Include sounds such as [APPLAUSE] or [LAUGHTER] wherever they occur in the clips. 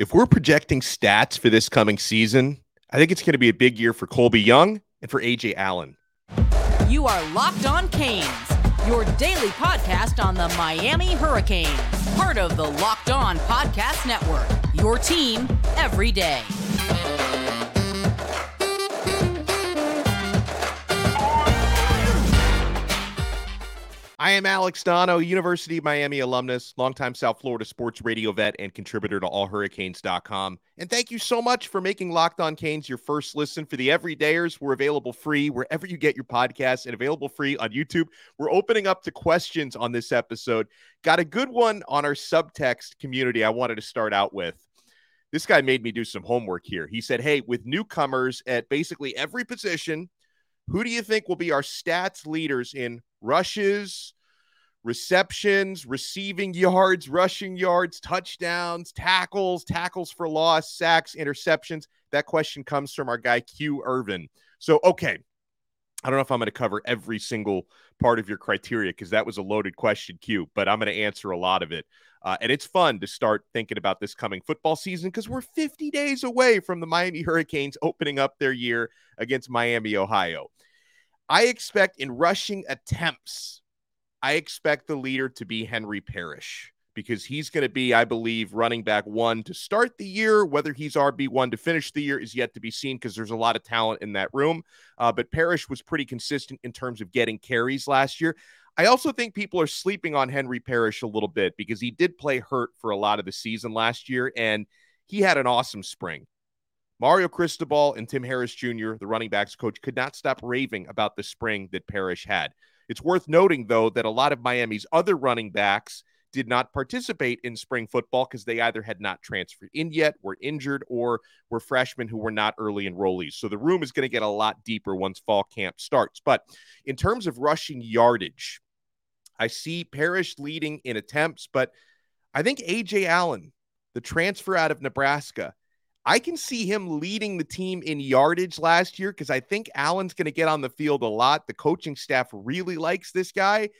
If we're projecting stats for this coming season, I think it's going to be a big year for Colbie Young and for Ajay Allen. You are Locked On Canes, your daily podcast on the Miami Hurricanes, part of the Locked On Podcast Network. Your team every day. I am Alex Donno, University of Miami alumnus, longtime South Florida sports radio vet, and contributor to allhurricanes.com. And thank you so much for making Locked On Canes your first listen. For the everydayers, we're available free wherever you get your podcasts and available free on YouTube. We're opening up to questions on this episode. Got a good one on our subtext community I wanted to start out with. This guy made me do some homework here. He said, Hey, with newcomers at basically every position, who do you think will be our stats leaders in rushes, receptions, receiving yards, rushing yards, touchdowns, tackles, tackles for loss, sacks, interceptions? That question comes from our guy Q Irvin. So, okay, I don't know if I'm going to cover every single part of your criteria because that was a loaded question, Q, but I'm going to answer a lot of it. Uh, and it's fun to start thinking about this coming football season because we're 50 days away from the Miami Hurricanes opening up their year against Miami, Ohio. I expect in rushing attempts, I expect the leader to be Henry Parrish because he's going to be, I believe, running back one to start the year. Whether he's RB1 to finish the year is yet to be seen because there's a lot of talent in that room. Uh, but Parrish was pretty consistent in terms of getting carries last year. I also think people are sleeping on Henry Parrish a little bit because he did play hurt for a lot of the season last year and he had an awesome spring. Mario Cristobal and Tim Harris Jr., the running backs coach, could not stop raving about the spring that Parrish had. It's worth noting, though, that a lot of Miami's other running backs did not participate in spring football because they either had not transferred in yet, were injured, or were freshmen who were not early enrollees. So the room is going to get a lot deeper once fall camp starts. But in terms of rushing yardage, I see Parrish leading in attempts, but I think Ajay Allen, the transfer out of Nebraska, I can see him leading the team in yardage last year because I think Allen's going to get on the field a lot. The coaching staff really likes this guy.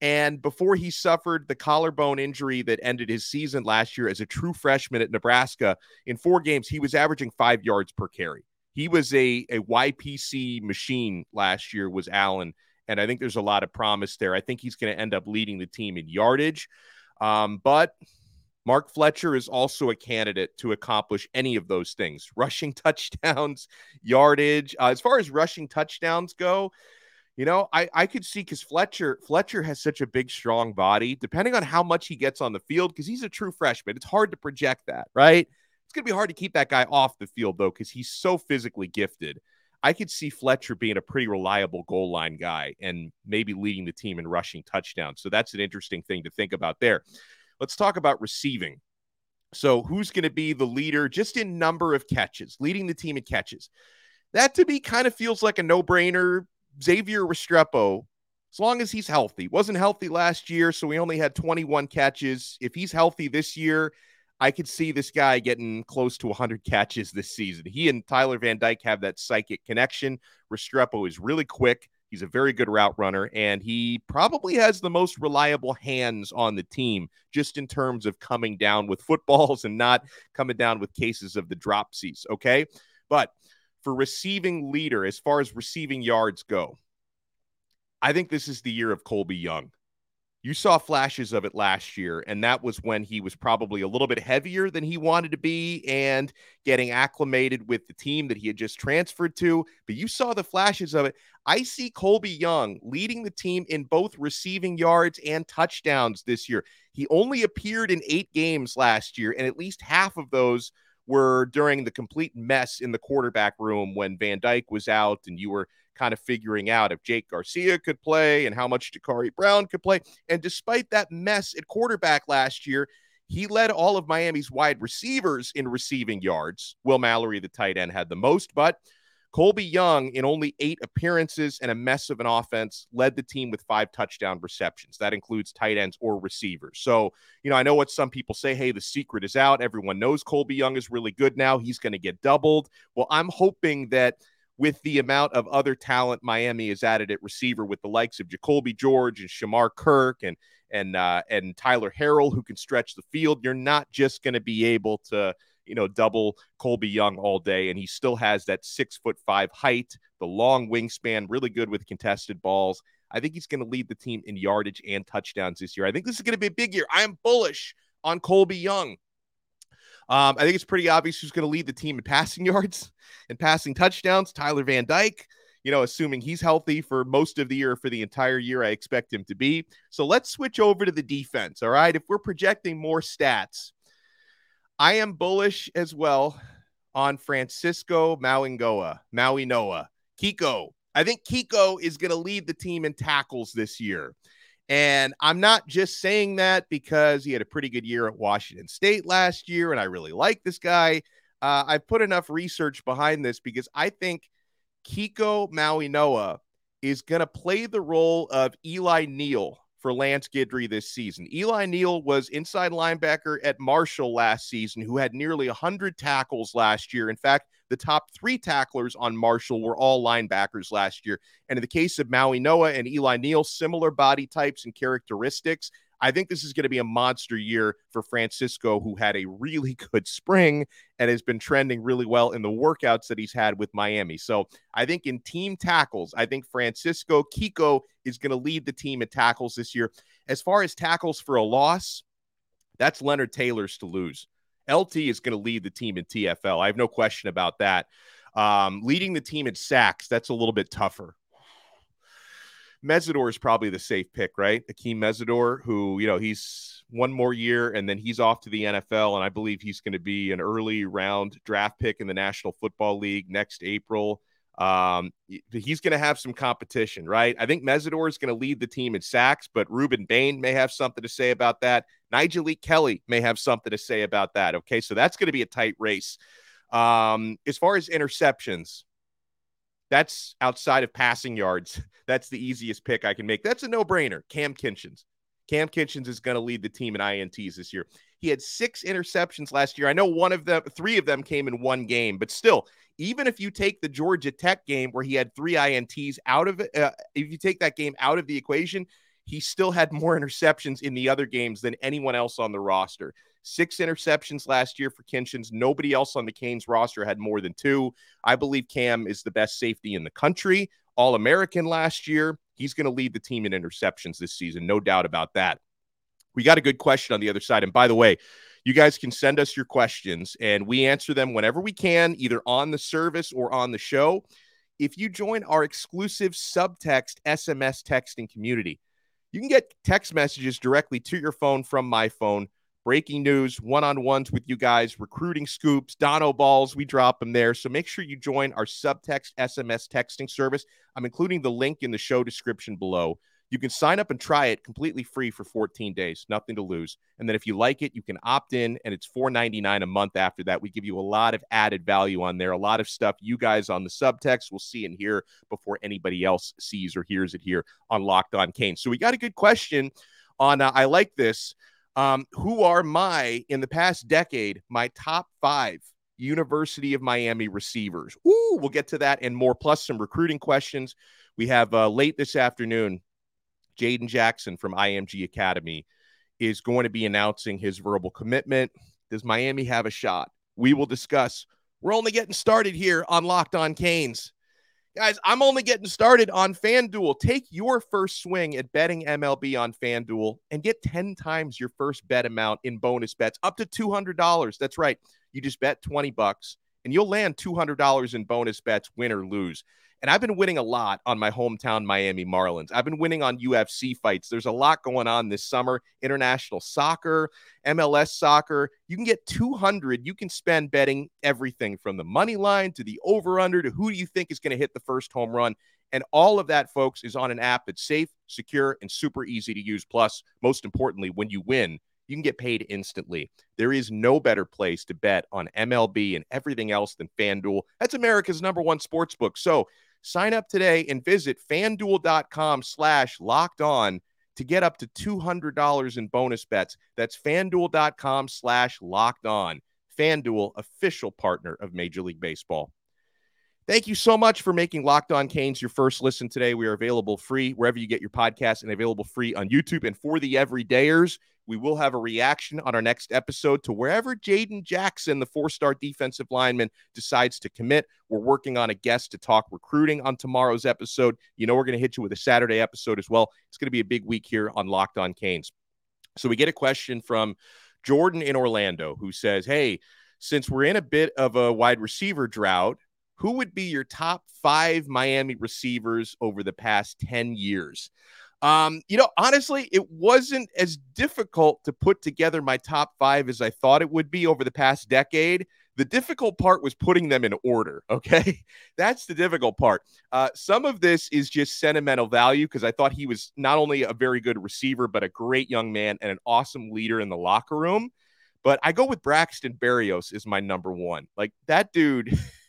And before he suffered the collarbone injury that ended his season last year as a true freshman at Nebraska, in four games, he was averaging five yards per carry. He was a, a YPC machine last year, was Allen. And I think there's a lot of promise there. I think he's going to end up leading the team in yardage. Um, but Mark Fletcher is also a candidate to accomplish any of those things rushing [LAUGHS] touchdowns, yardage. Uh, as far as rushing touchdowns go, you know, I, I could see because Fletcher Fletcher has such a big, strong body. Depending on how much he gets on the field, because he's a true freshman, it's hard to project that, right? It's going to be hard to keep that guy off the field though, because he's so physically gifted. I could see Fletcher being a pretty reliable goal line guy and maybe leading the team in rushing touchdowns. So that's an interesting thing to think about there. Let's talk about receiving. So, who's going to be the leader just in number of catches, leading the team in catches? That to me kind of feels like a no brainer. Xavier Restrepo, as long as he's healthy, wasn't healthy last year, so he only had 21 catches. If he's healthy this year, I could see this guy getting close to 100 catches this season. He and Tyler Van Dyke have that psychic connection. Restrepo is really quick. He's a very good route runner, and he probably has the most reliable hands on the team, just in terms of coming down with footballs [LAUGHS] and not coming down with cases of the dropsies. Okay. But for receiving leader, as far as receiving yards go, I think this is the year of Colbie Young. You saw flashes of it last year, and that was when he was probably a little bit heavier than he wanted to be and getting acclimated with the team that he had just transferred to. But you saw the flashes of it. I see Colbie Young leading the team in both receiving yards and touchdowns this year. He only appeared in eight games last year, and at least half of those were during the complete mess in the quarterback room when Van Dyke was out and you were kind of figuring out if Jake Garcia could play and how much Jacurri Brown could play. And despite that mess at quarterback last year, he led all of Miami's wide receivers in receiving yards. Will Mallory, the tight end, had the most, but Colbie Young, in only eight appearances and a mess of an offense, led the team with five touchdown receptions. That includes tight ends or receivers. So, you know, I know what some people say hey, the secret is out. Everyone knows Colbie Young is really good now. He's going to get doubled. Well, I'm hoping that with the amount of other talent Miami has added at receiver with the likes of Jacolby George and Shamar Kirk and and uh, and Tyler Harrell who can stretch the field. You're not just going to be able to you know double Colbie Young all day, and he still has that six foot five height, the long wingspan, really good with contested balls. I think he's going to lead the team in yardage and touchdowns this year. I think this is going to be a big year. I am bullish on Colbie Young. Um, I think it's pretty obvious who's going to lead the team in passing [LAUGHS] yards and passing touchdowns. Tyler Van Dyke, you know, assuming he's healthy for most of the year, for the entire year, I expect him to be. So let's switch over to the defense. All right. If we're projecting more stats, I am bullish as well on Francisco Mauigoa, Maui Noah, Kiko. I think Kiko is going to lead the team in tackles this year. And I'm not just saying that because he had a pretty good year at Washington State last year, and I really like this guy. Uh, I've put enough research behind this because I think Kiko Mauigoa is going to play the role of Eli Neal for Lance Guidry this season. Eli Neal was inside linebacker at Marshall last season, who had nearly 100 tackles last year. In fact, the top three tacklers on Marshall were all linebackers last year. And in the case of Mauigoa and Eli Neal, similar body types and characteristics. I think this is going to be a monster year for Francisco, who had a really good spring and has been trending really well in the workouts that he's had with Miami. So I think in team tackles, I think Francisco Kiko is going to lead the team in tackles this year. As far as tackles for a loss, that's Leonard Taylor's to lose. LT is going to lead the team in TFL. I have no question about that. Um, leading the team in sacks, that's a little bit tougher. Mesidor is probably the safe pick, right? Akeem Mesidor, who, you know, he's one more year and then he's off to the NFL. And I believe he's going to be an early round draft pick in the National Football League next April. Um, he's going to have some competition, right? I think Mesidor is going to lead the team in sacks, but Rueben Bain may have something to say about that. Nyjalik Kelly may have something to say about that. Okay, so that's going to be a tight race. Um, as far as interceptions, that's outside of passing yards. [LAUGHS] That's the easiest pick I can make. That's a no brainer. Cam Kinchens. Cam Kinchens is going to lead the team in INTs this year. He had six interceptions last year. I know one of them, three of them came in one game, but still, even if you take the Georgia Tech game where he had three INTs out of it, uh, if you take that game out of the equation, he still had more [LAUGHS] interceptions in the other games than anyone else on the roster. Six interceptions last year for Kinchens. Nobody else on the Canes roster had more than two. I believe Cam is the best safety in the country. All American last year. He's going to lead the team in interceptions this season. No doubt about that. We got a good question on the other side. And by the way, you guys can send us your questions and we answer them whenever we can, either on the service or on the show. If you join our exclusive subtext SMS texting community, you can get text messages directly to your phone from my phone. Breaking news, one on ones with you guys, recruiting scoops, Donno balls, we drop them there. So make sure you join our subtext SMS texting service. I'm including the link in the show description below. You can sign up and try it completely free for 14 days, nothing to lose. And then if you like it, you can opt in and it's $4.99 a month after that. We give you a lot of added value on there, a lot of stuff you guys on the subtext will see and hear before anybody else sees or hears it here on Locked On Kane. So we got a good question on uh, I like this. Um, who are my, in the past decade, my top five University of Miami receivers? Ooh, we'll get to that and more, plus some recruiting questions. We have uh, late this afternoon Jayden Jackson from IMG Academy is going to be announcing his verbal commitment. Does Miami have a shot? We will discuss. We're only getting started here on Locked On Canes. Guys, I'm only getting started on FanDuel. Take your first swing at betting MLB on FanDuel and get 10 times your first bet amount in bonus bets up to $200. That's right. You just bet 20 bucks and you'll land $200 in bonus bets, win or lose. And I've been winning a lot on my hometown Miami Marlins. I've been winning on UFC fights. There's a lot going on this summer international soccer, MLS soccer. You can get 200. You can spend betting everything from the money line to the over under to who do you think is going to hit the first home run. And all of that, folks, is on an app that's safe, secure, and super easy to use. Plus, most importantly, when you win, you can get paid instantly. There is no better place to bet on MLB and everything else than FanDuel. That's America's number one sports book. So Sign up today and visit fanduel.com slash locked on to get up to $200 in bonus bets. That's fanduel.com slash locked on. FanDuel, official partner of Major League Baseball. Thank you so much for making Locked On Canes your first listen today. We are available free wherever you get your podcast and available free on YouTube. And for the everydayers, we will have a reaction on our next episode to wherever Jayden Jackson, the four star defensive lineman, decides to commit. We're working on a guest to talk recruiting on tomorrow's episode. You know, we're going to hit you with a Saturday episode as well. It's going to be a big week here on Locked On Canes. So we get a question from Jordan in Orlando who says, Hey, since we're in a bit of a wide receiver drought, who would be your top five Miami receivers over the past 10 years? Um, you know, honestly, it wasn't as difficult to put together my top five as I thought it would be over the past decade. The difficult part was putting them in order. [LAUGHS] Okay. That's the difficult part. Uh, some of this is just sentimental value because I thought he was not only a very good receiver, but a great young man and an awesome leader in the locker room. But I go with Braxton Berrios is my number one. Like that dude. [LAUGHS]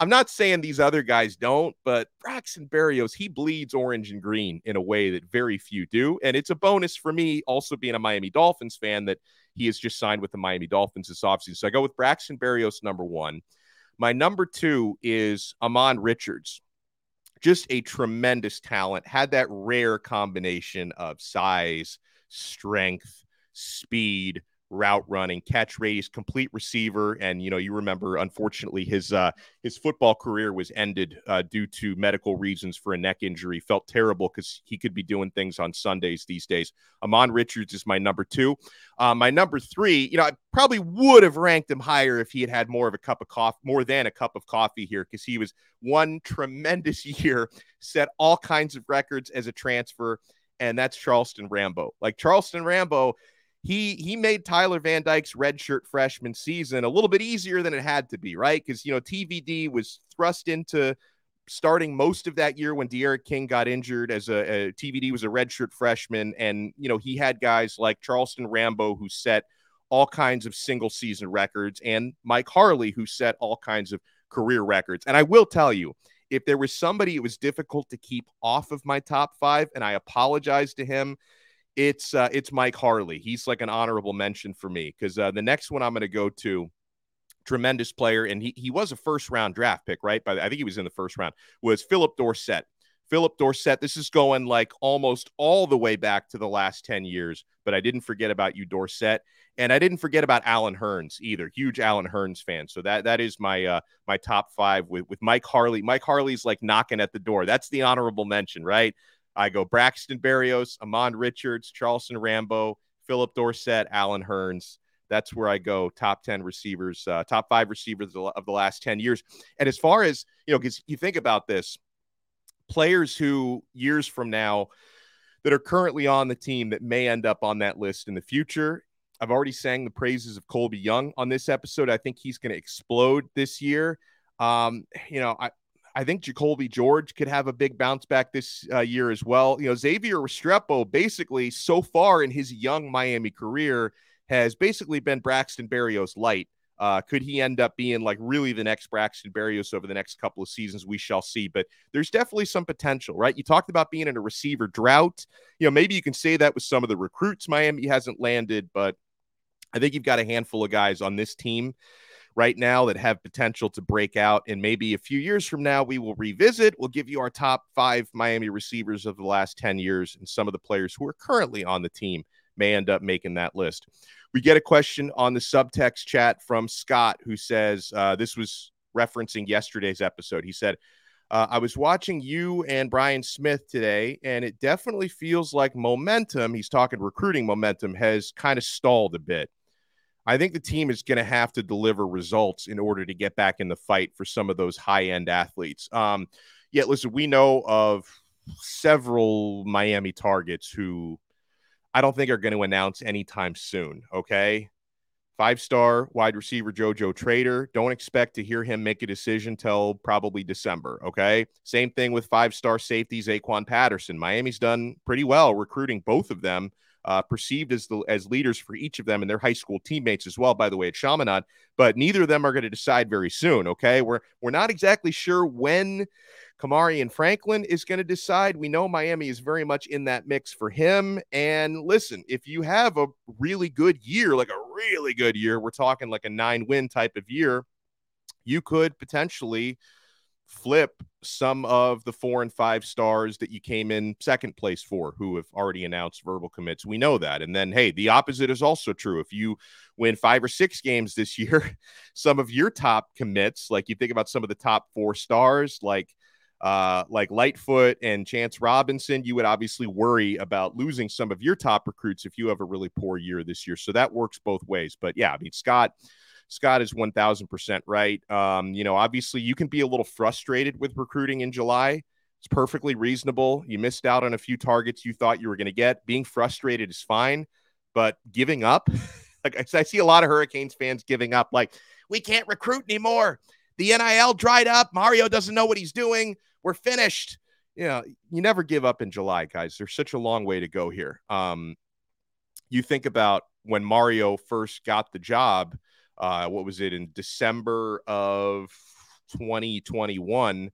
I'm not saying these other guys don't, but Braxton Berrios, he bleeds orange and green in a way that very few do. And it's a bonus for me, also being a Miami Dolphins fan, that he has just signed with the Miami Dolphins this offseason. So I go with Braxton Berrios, number one. My number two is Ahmmon Richards. Just a tremendous talent, had that rare combination of size, strength, speed, route running, catch radius, complete receiver. And you know, you remember, unfortunately, his uh, his football career was ended uh, due to medical reasons for a neck injury. Felt terrible because he could be doing things on Sundays these days. Ahmmon Richards is my number two. Uh, my number three, you know, I probably would have ranked him higher if he had had more of a cup of coffee, more than a cup of coffee here, because he was one tremendous [LAUGHS] year, set all kinds of records as a transfer, and that's Charleston Rambo. Like Charleston Rambo he he made Tyler Van Dyke's redshirt freshman season a little bit easier than it had to be, right? Because you know TVD was thrust into starting most of that year when D'Eriq King got injured as a, a TVD was a redshirt freshman, and you know he had guys like Charleston Rambo who set all kinds of single season records, and Mike Harley who set all kinds of career records. And I will tell you, if there was somebody it was difficult to keep off of my top five, and I apologize to him it's uh, it's Mike Harley. He's like an honorable mention for me because uh, the next one I'm going to go to, tremendous player, and he he was a first round draft pick, right? But I think he was in the first round. Was Phillip Dorsett. Phillip Dorsett. This is going like almost all the way back to the last 10 years, but I didn't forget about you, Dorsett. And I didn't forget about Allen Hurns either. Huge Allen Hurns fan. So that that is my uh my top five with, with Mike Harley. Mike Harley's like knocking at the door. That's the honorable mention, right? I go Braxton Berrios, Ahmmon Richards, Charleston Rambo, Phillip Dorsett, Allen Hurns. That's where I go. Top 10 receivers, uh, top five receivers of the last 10 years. And as far as, you know, because you think about this, players who years from now that are currently on the team that may end up on that list in the future. I've already sang the praises of Colbie Young on this episode. I think he's going to explode this year. Um, you know, I, I think Jacolby George could have a big bounce back this uh, year as well. You know, Xavier Restrepo basically so far in his young Miami career has basically been Braxton Berrios light. Uh, could he end up being like really the next Braxton Berrios over the next couple of seasons? We shall see. But there's definitely some potential, right? You talked about being in a receiver drought. You know, maybe you can say that with some of the recruits Miami hasn't landed, but I think you've got a handful of guys on this team right now that have potential to break out. And maybe a few years from now, we will revisit. We'll give you our top five Miami receivers of the last 10 years, and some of the players who are currently on the team may end up making that list. We get a question on the subtext chat from Scott, who says uh, this was referencing yesterday's episode. He said, uh, I was watching you and Brian Smith today, and it definitely feels like momentum, he's talking recruiting momentum, has kind of stalled a bit. I think the team is going to have to deliver results in order to get back in the fight for some of those high end athletes. Um, yet, listen, we know of several Miami targets who I don't think are going to announce anytime soon. Okay. Five star wide receiver JoJo Trader. Don't expect to hear him make a decision till probably December. Okay. Same thing with five star safety Zaquan Patterson. Miami's done pretty well recruiting both of them uh, perceived as the as leaders for each of them and their high school teammates as well. By the way, at Chaminade, but neither of them are going to decide very soon. Okay, we're we're not exactly sure when Kamari and Franklin is going to decide. We know Miami is very much in that mix for him. And listen, if you have a really good year, like a really good year, we're talking like a nine win type of year, you could potentially flip some of the four and five stars that you came in second place for who have already announced verbal commits. We know that. And then, hey, the opposite is also true. If you win five or six games this [LAUGHS] year, some of your top commits, like you think about some of the top four stars, like uh, like Lightfoot and Chance Robinson, you would obviously worry about losing some of your top recruits if you have a really poor year this year. So that works both ways. But yeah, I mean, Scott Scott is 1000% right. Um, you know, obviously you can be a little frustrated with recruiting in July. It's perfectly reasonable. You missed out on a few targets you thought you were going to get. Being frustrated is fine, but giving up, [LAUGHS] like I see a lot of Hurricanes fans giving up, like, we can't recruit anymore. The NIL dried up. Mario doesn't know what he's doing. We're finished. You know, you never give up in July, guys. There's such a long way to go here. Um, you think about when Mario first got the job, uh, what was it in December of 2021?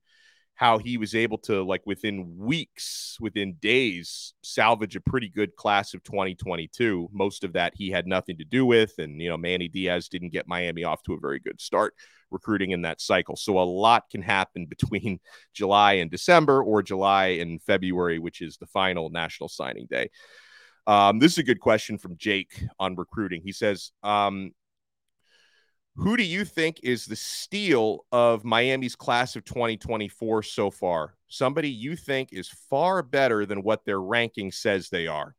How he was able to, like, within weeks, within days, salvage a pretty good class of 2022. Most of that he had nothing to do with. And, you know, Manny Diaz didn't get Miami off to a very good start recruiting in that cycle. So a lot can happen [LAUGHS] between July and December or July and February, which is the final national signing day. Um, this is a good question from Jake on recruiting. He says, um, who do you think is the steal of Miami's class of 2024 so far? Somebody you think is far better than what their ranking says they are.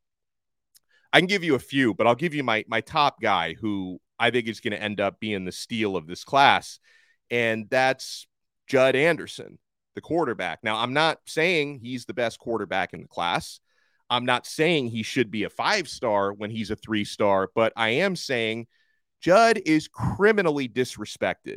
I can give you a few, but I'll give you my my top guy who I think is going to end up being the steal of this class, and that's Judd Anderson, the quarterback. Now, I'm not saying he's the best quarterback in the class. I'm not saying he should be a five star when he's a three star, but I am saying Judd is criminally disrespected.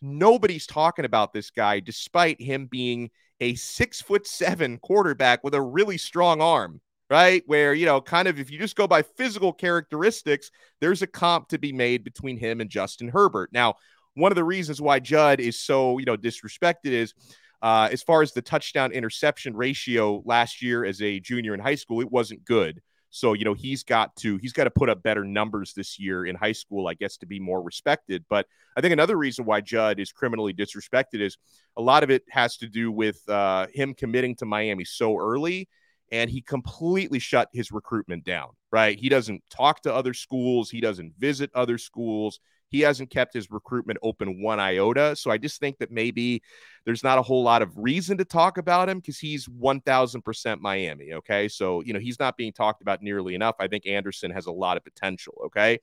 Nobody's talking about this guy, despite him being a six foot seven quarterback with a really strong arm, right? Where, you know, kind of if you just go by physical characteristics, there's a comp to be made between him and Justin Herbert. Now, one of the reasons why Judd is so, you know, disrespected is uh, as far as the touchdown interception ratio last year as a junior in high school, it wasn't good. So, you know, he's got to he's got to put up better numbers this year in high school, I guess, to be more respected. But I think another reason why Judd is criminally disrespected is a lot of it has to do with uh, him committing to Miami so early, and he completely shut his recruitment down. Right? He doesn't talk to other schools. He doesn't visit other schools he hasn't kept his recruitment open one iota. So I just think that maybe there's not a whole lot of reason to talk about him because he's 1000% Miami. Okay. So, you know, he's not being talked about nearly enough. I think Anderson has a lot of potential. Okay.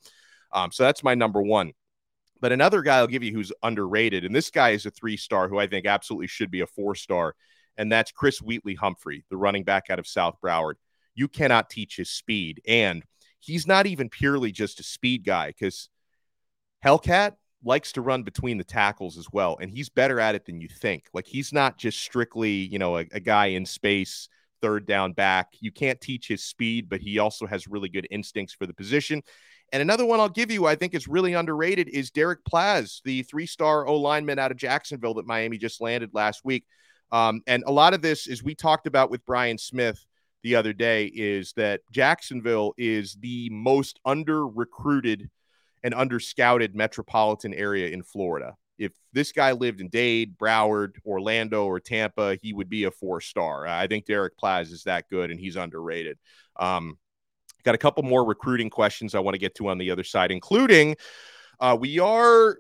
Um, so that's my number one. But another guy I'll give you who's underrated, and this guy is a three star who I think absolutely should be a four star, and that's Chris Wheatley Humphrey, the running back out of South Broward. You cannot teach his speed. And he's not even purely just a speed guy because Hellcat likes to run between the tackles as well, and he's better at it than you think. Like he's not just strictly, you know, a, a, guy in space, third down back. You can't teach his speed, but he also has really good instincts for the position. And another one I'll give you, I think is really underrated, is Deryc Plazz, the three-star O lineman out of Jacksonville that Miami just landed last week. Um, and a lot of this, as we talked about with Brian Smith the other day, is that Jacksonville is the most under-recruited an underscouted metropolitan area in Florida. If this guy lived in Dade, Broward, Orlando, or Tampa, he would be a four star. I think Deryc Plazz is that good and he's underrated. Um, got a couple more recruiting questions I want to get to on the other side, including uh, we are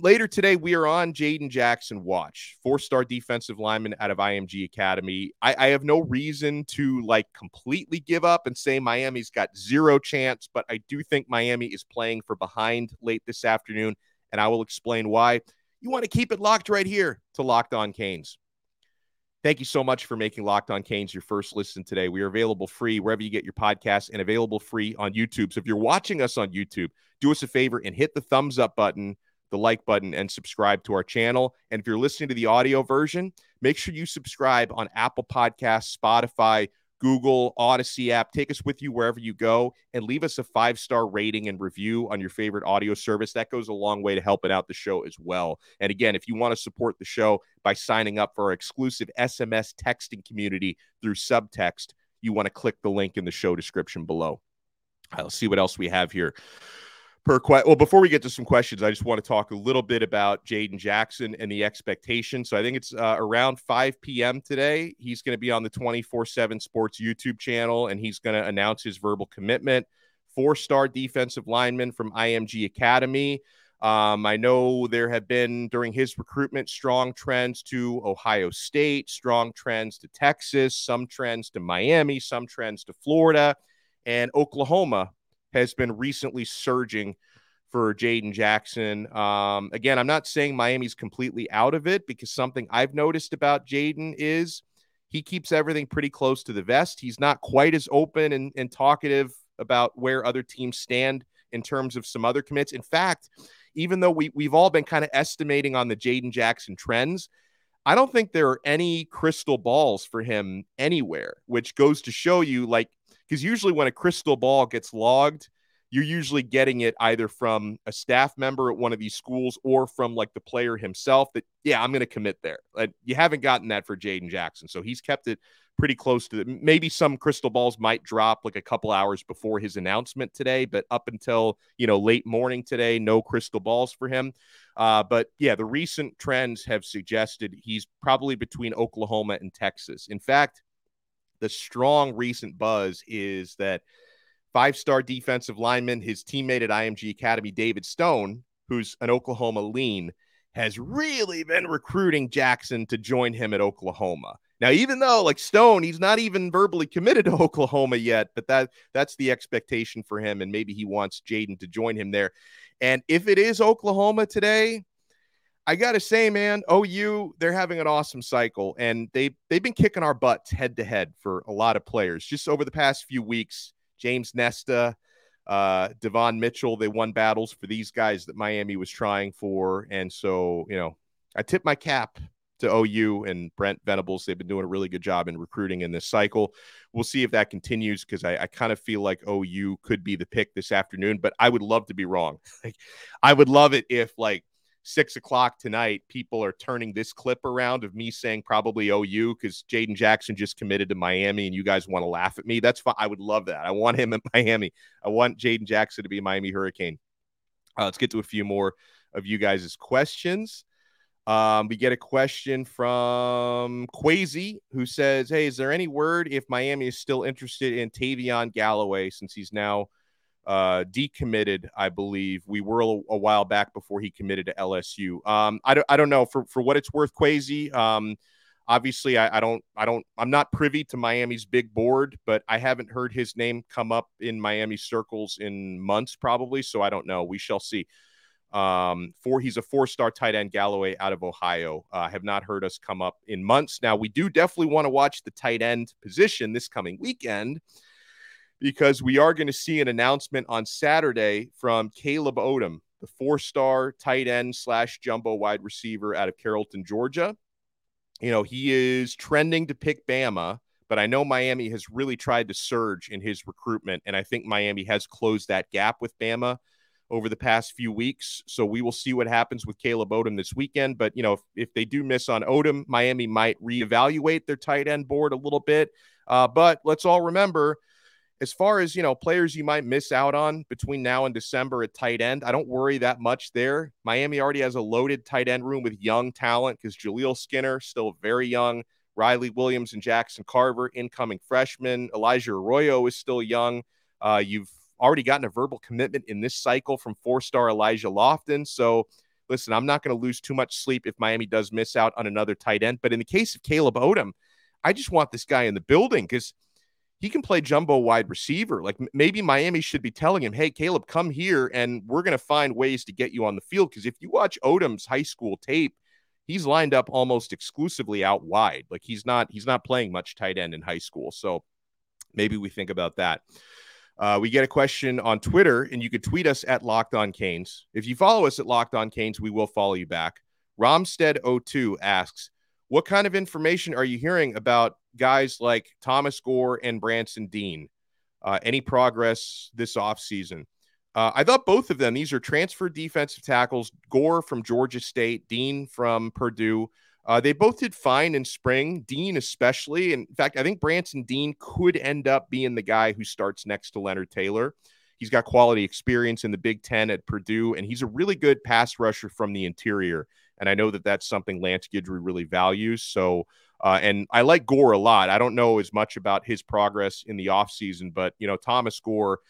later today, we are on Jayden Jackson watch, four star defensive lineman out of IMG Academy. I, I, have no reason to like completely give up and say Miami's got zero chance, but I do think Miami is playing for behind late this afternoon, and I will explain why. You want to keep it locked right here to Locked On Canes. Thank you so much for making Locked On Canes your first listen today. We are available free wherever you get your podcasts and available free on YouTube. So if you're watching us on YouTube, do us a favor and hit the thumbs up button the like button and subscribe to our channel. And if you're listening to the audio version, make sure you subscribe on Apple Podcasts, Spotify, Google, Audacy app. Take us with you wherever you go and leave us a five star rating and review on your favorite audio service. That goes a long way to helping out the show as well. And again, if you want to support the show by signing up for our exclusive SMS texting community through subtext, you want to click the link in the show description below. Let's see what else we have here. Per que- well before we get to some questions i just want to talk a little bit about jayden jackson and the expectation. So i think it's uh, around 5 p.m today he's going to be on the 24-7 sports youtube channel and he's going to announce his verbal commitment. Four-star defensive lineman from img academy. Um, I know there have been during his recruitment strong trends to Ohio State, strong trends to Texas, some trends to Miami, some trends to Florida, and Oklahoma has been recently surging for Jayden Jackson. Um, again, I'm not saying Miami's completely out of it because something I've noticed about Jayden is he keeps everything pretty close to the vest. He's not quite as open and, and talkative about where other teams stand in terms of some other commits. In fact, even though we, we've all been kind of estimating on the Jayden Jackson trends, I don't think there are any crystal balls for him anywhere, which goes to show you like because usually when a crystal ball gets logged, you're usually getting it either from a staff member at one of these schools or from like the player himself that, yeah, I'm going to commit there. Like, you haven't gotten that for Jayden Jackson. So he's kept it pretty close to it. Maybe some crystal balls might drop like a couple hours before his announcement today, but up until, you know, late morning today, no crystal balls for him. Uh, but yeah, the recent trends have suggested he's probably between Oklahoma and Texas. In fact, the strong recent buzz is that five star defensive lineman, his teammate at IMG Academy, David Stone, who's an Oklahoma lean, has really been recruiting Jackson to join him at Oklahoma. Now, even though like Stone, he's not even verbally committed to [LAUGHS] Oklahoma yet, but that that's the expectation for him, and maybe he wants Jayden to join him there. And if it is Oklahoma today, I gotta say, man, OU they're having an awesome cycle, and they they've been kicking our butts head to head for a lot of players just over the past few weeks. James Nesta, uh, Devon Mitchell, they won battles for these guys that Miami was trying for, and so you know, I tip my cap to OU and Brent Venables. They've been doing a really good job in recruiting in this cycle. We'll see if that continues because I, I kind of feel like OU could be the pick this afternoon, but I would love to be wrong. [LAUGHS] I would love it if like six o'clock tonight, people are turning this clip around of me saying probably OU because Jayden Jackson just committed to Miami and you guys want to laugh at me. That's fine. I would love that. I want him in [LAUGHS] Miami. I want Jayden Jackson to be Miami Hurricane. Uh, let's get to a few more of you guys' questions. Um, we get a question from Quasi who says, Hey, is there any word if Miami is still interested in Tavion Galloway since he's now uh, decommitted, I believe. We were a, a, while back before he committed to LSU. Um, I, don't, I don't know for, for what it's worth, Quasi. Um, obviously, I, I don't, I don't, I'm not privy to Miami's big board, but I haven't heard his name come up in Miami circles in months, probably. So I don't know. We shall see. Um, four, he's a four-star tight end, Galloway out of Ohio. Uh, have not heard us come up in months. Now we do definitely want to watch the tight end position this coming weekend because we are going to see an announcement on Saturday from Caleb Odom, the four star tight end slash jumbo wide receiver out of Carrollton, Georgia. You know, he is trending to pick Bama, but I know Miami has really tried to surge in his recruitment. And I think Miami has closed that gap with Bama over the past few weeks. So we will see what happens with Caleb Odom this weekend. But, you know, if, if they do miss on Odom, Miami might reevaluate their tight end board a little bit. Uh, but let's all remember as far as you know players you might miss out on between now and december at tight end i don't worry that much there. Miami already has a loaded tight end room with young talent because jaleel skinner still very young. Riley williams and jackson carver incoming freshmen. Elijah arroyo is still young. Uh, you've already gotten a verbal commitment in this cycle from four-star elijah lofton. So listen i'm not going to lose too much sleep if miami does miss out on another tight end. But in the case of caleb odom i just want this guy in the building because he can play jumbo wide receiver. Like maybe Miami should be telling him, "Hey, Caleb, come here, and we're going to find ways to get you on the field." Because if you watch Odom's high school tape, he's lined up almost exclusively out wide. Like he's not he's not playing much tight end in high school. So maybe we think about that. Uh, we get a question on Twitter, and you could tweet us at Locked On Canes. If you follow us at Locked On Canes, we will follow you back. Romstead02 asks, what kind of information are you hearing about guys like Thomas Gore and Branson Dean. Uh, any progress this offseason? Uh, I thought both of them, these are transfer defensive tackles. Gore from Georgia State, Dean from Purdue. Uh, they both did fine in spring, Dean especially. In fact, I think Branson Dean could end up being the guy who starts next to Leonard Taylor. He's got quality experience in the Big Ten at Purdue, and he's a really good pass rusher from the interior. And I know that that's something Lance Guidry really values. So, uh, and I like Gore a lot. I don't know as much about his progress in the offseason, but, you know, Thomas Gore,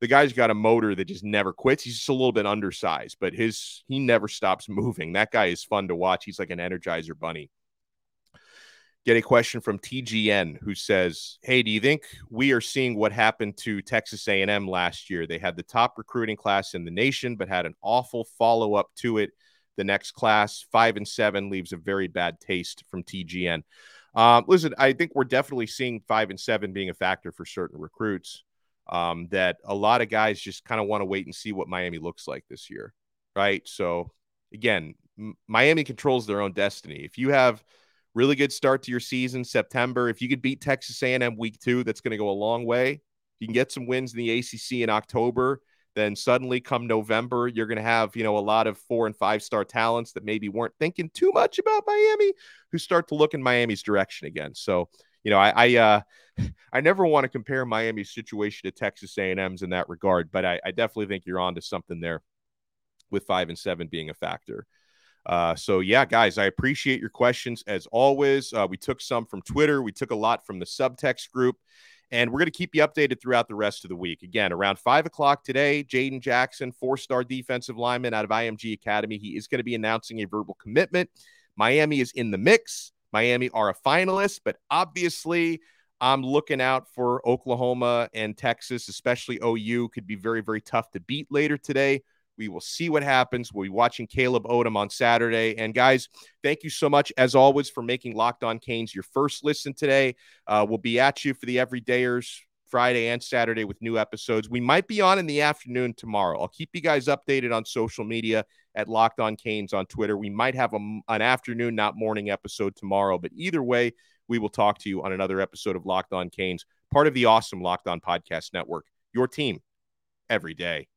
the guy's got a motor that just never quits. He's just a little bit undersized, but his he never stops moving. That guy is fun to watch. He's like an energizer bunny. Get a question from TGN who says, "Hey, do you think we are seeing what happened to Texas A&M last year? They had the top recruiting class in the nation, but had an awful follow up to it. The next class, five and seven, leaves a very bad taste." From TGN. Um, listen, I think we're definitely seeing five and seven being a factor for certain recruits um, that a lot of guys just kind of want to wait and see what Miami looks like this year, right? So again, M- Miami controls their own destiny. If you have really good start to your season, September, if you could beat Texas A&M week two, that's going to go a long way. You can get some wins in the ACC in October. Then suddenly, come November, you're going to have you know a lot of four and five star talents that maybe weren't thinking too much about Miami, who start to look in Miami's direction again. So you know, I I, uh, [LAUGHS] I never want to compare Miami's situation to Texas A&M's in that regard, but I, I definitely think you're onto something there with five and seven being a factor. Uh, so yeah, guys, I appreciate your questions as always. Uh, we took some from Twitter, we took a lot from the subtext group, and we're going to keep you updated throughout the rest of the week. Again, around five o'clock today, Jayden Jackson, four-star defensive lineman out of IMG Academy, he is going to be announcing a verbal commitment. Miami is in the mix. Miami are a finalist, but obviously I'm looking out for Oklahoma and Texas, especially OU, could be very, very tough to beat later today. We will see what happens. We'll be watching Caleb Odom on Saturday. And guys, thank you so much, as always, for making Locked On Canes your first listen today. Uh, we'll be at you for the everydayers Friday and Saturday with new episodes. We might be on in the afternoon tomorrow. I'll keep you guys updated on social media at Locked On Canes on Twitter. We might have a, an afternoon, not morning episode tomorrow, but either way, we will talk to you on another episode of Locked On Canes, part of the awesome Locked On Podcast Network. Your team every day.